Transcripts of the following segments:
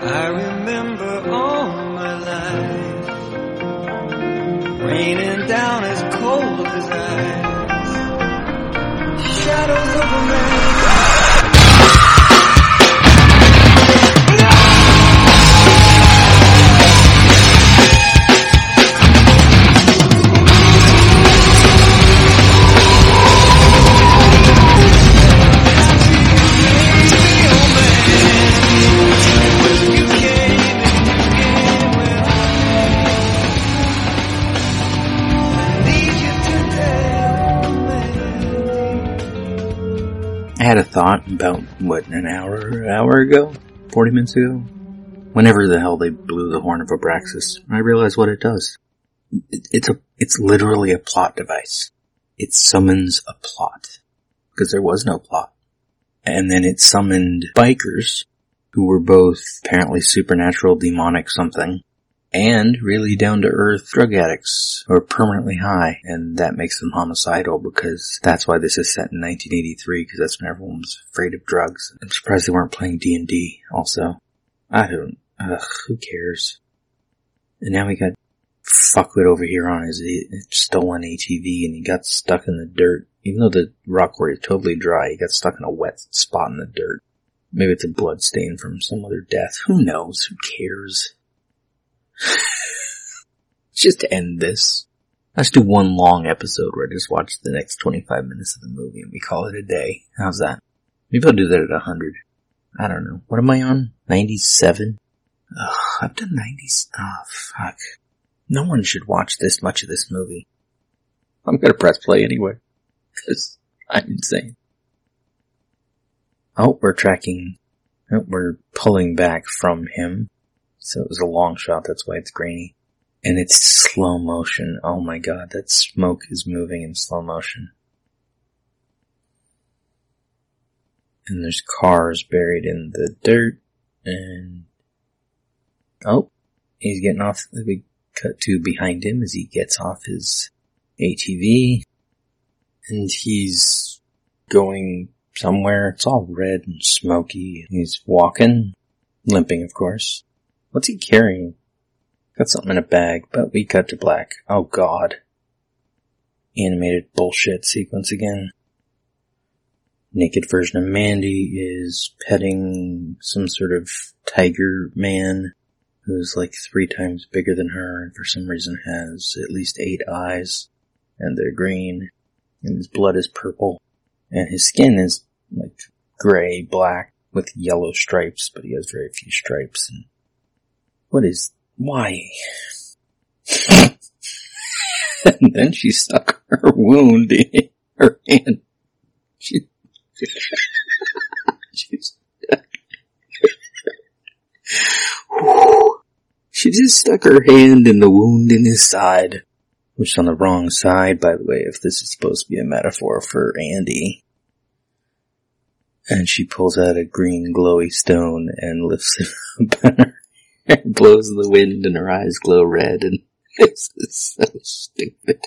I remember all my life raining down as cold as ice. Had a thought about, what, an hour, hour ago? 40 minutes ago? Whenever the hell they blew the horn of Abraxas, I realized what it does. It's a, it's literally a plot device. It summons a plot. Because there was no plot. And then it summoned bikers, who were both apparently supernatural, demonic something, and really down to earth drug addicts who are permanently high, and that makes them homicidal because that's why this is set in 1983 because that's when everyone was afraid of drugs. I'm surprised they weren't playing D and D. Also, I don't. Ugh, who cares? And now we got fuckwit over here on his stolen ATV, and he got stuck in the dirt. Even though the rock quarry is totally dry, he got stuck in a wet spot in the dirt. Maybe it's a blood stain from some other death. Who knows? Who cares? just to end this. Let's do one long episode where I just watch the next 25 minutes of the movie and we call it a day. How's that? Maybe I'll do that at 100. I don't know. What am I on? 97? Ugh, I've done 90s. Oh, fuck. No one should watch this much of this movie. I'm gonna press play anyway. Cause I'm insane. Oh, we're tracking. Oh, we're pulling back from him. So it was a long shot, that's why it's grainy. And it's slow motion. Oh my god, that smoke is moving in slow motion. And there's cars buried in the dirt, and oh, he's getting off. We cut to behind him as he gets off his ATV, and he's going somewhere. It's all red and smoky. He's walking, limping, of course. What's he carrying? Got something in a bag, but we cut to black. Oh god. Animated bullshit sequence again. Naked version of Mandy is petting some sort of tiger man who's like three times bigger than her and for some reason has at least eight eyes and they're green and his blood is purple and his skin is like gray, black with yellow stripes, but he has very few stripes and what is, why? and then she stuck her wound in her hand. She, she just stuck her hand in the wound in his side, which is on the wrong side, by the way, if this is supposed to be a metaphor for Andy. And she pulls out a green glowy stone and lifts it up blows in the wind and her eyes glow red and it's, it's so stupid.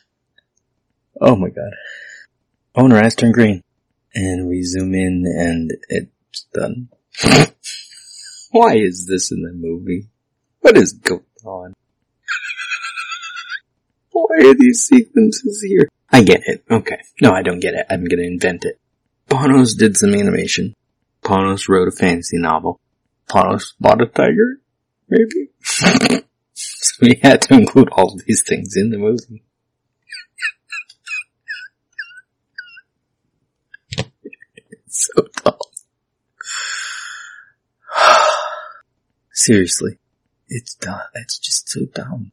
oh my god. Oh, and her eyes turn green. And we zoom in and it's done. Why is this in the movie? What is going on? Why are these sequences here? I get it. Okay. No, I don't get it. I'm gonna invent it. Panos did some animation. Panos wrote a fantasy novel. Bought a tiger? Maybe? so we had to include all of these things in the movie. it's so dumb. Seriously. It's dumb. It's just so dumb.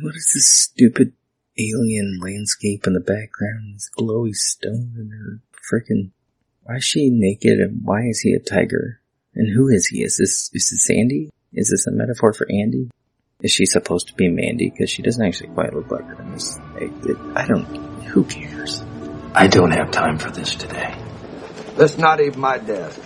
What is this stupid alien landscape in the background? This glowy stone and her freaking... Why is she naked and why is he a tiger? And who is he? Is this, is this Andy? Is this a metaphor for Andy? Is she supposed to be Mandy? Because she doesn't actually quite look like her in this. I don't, who cares? I don't have time for this today. That's not even my desk.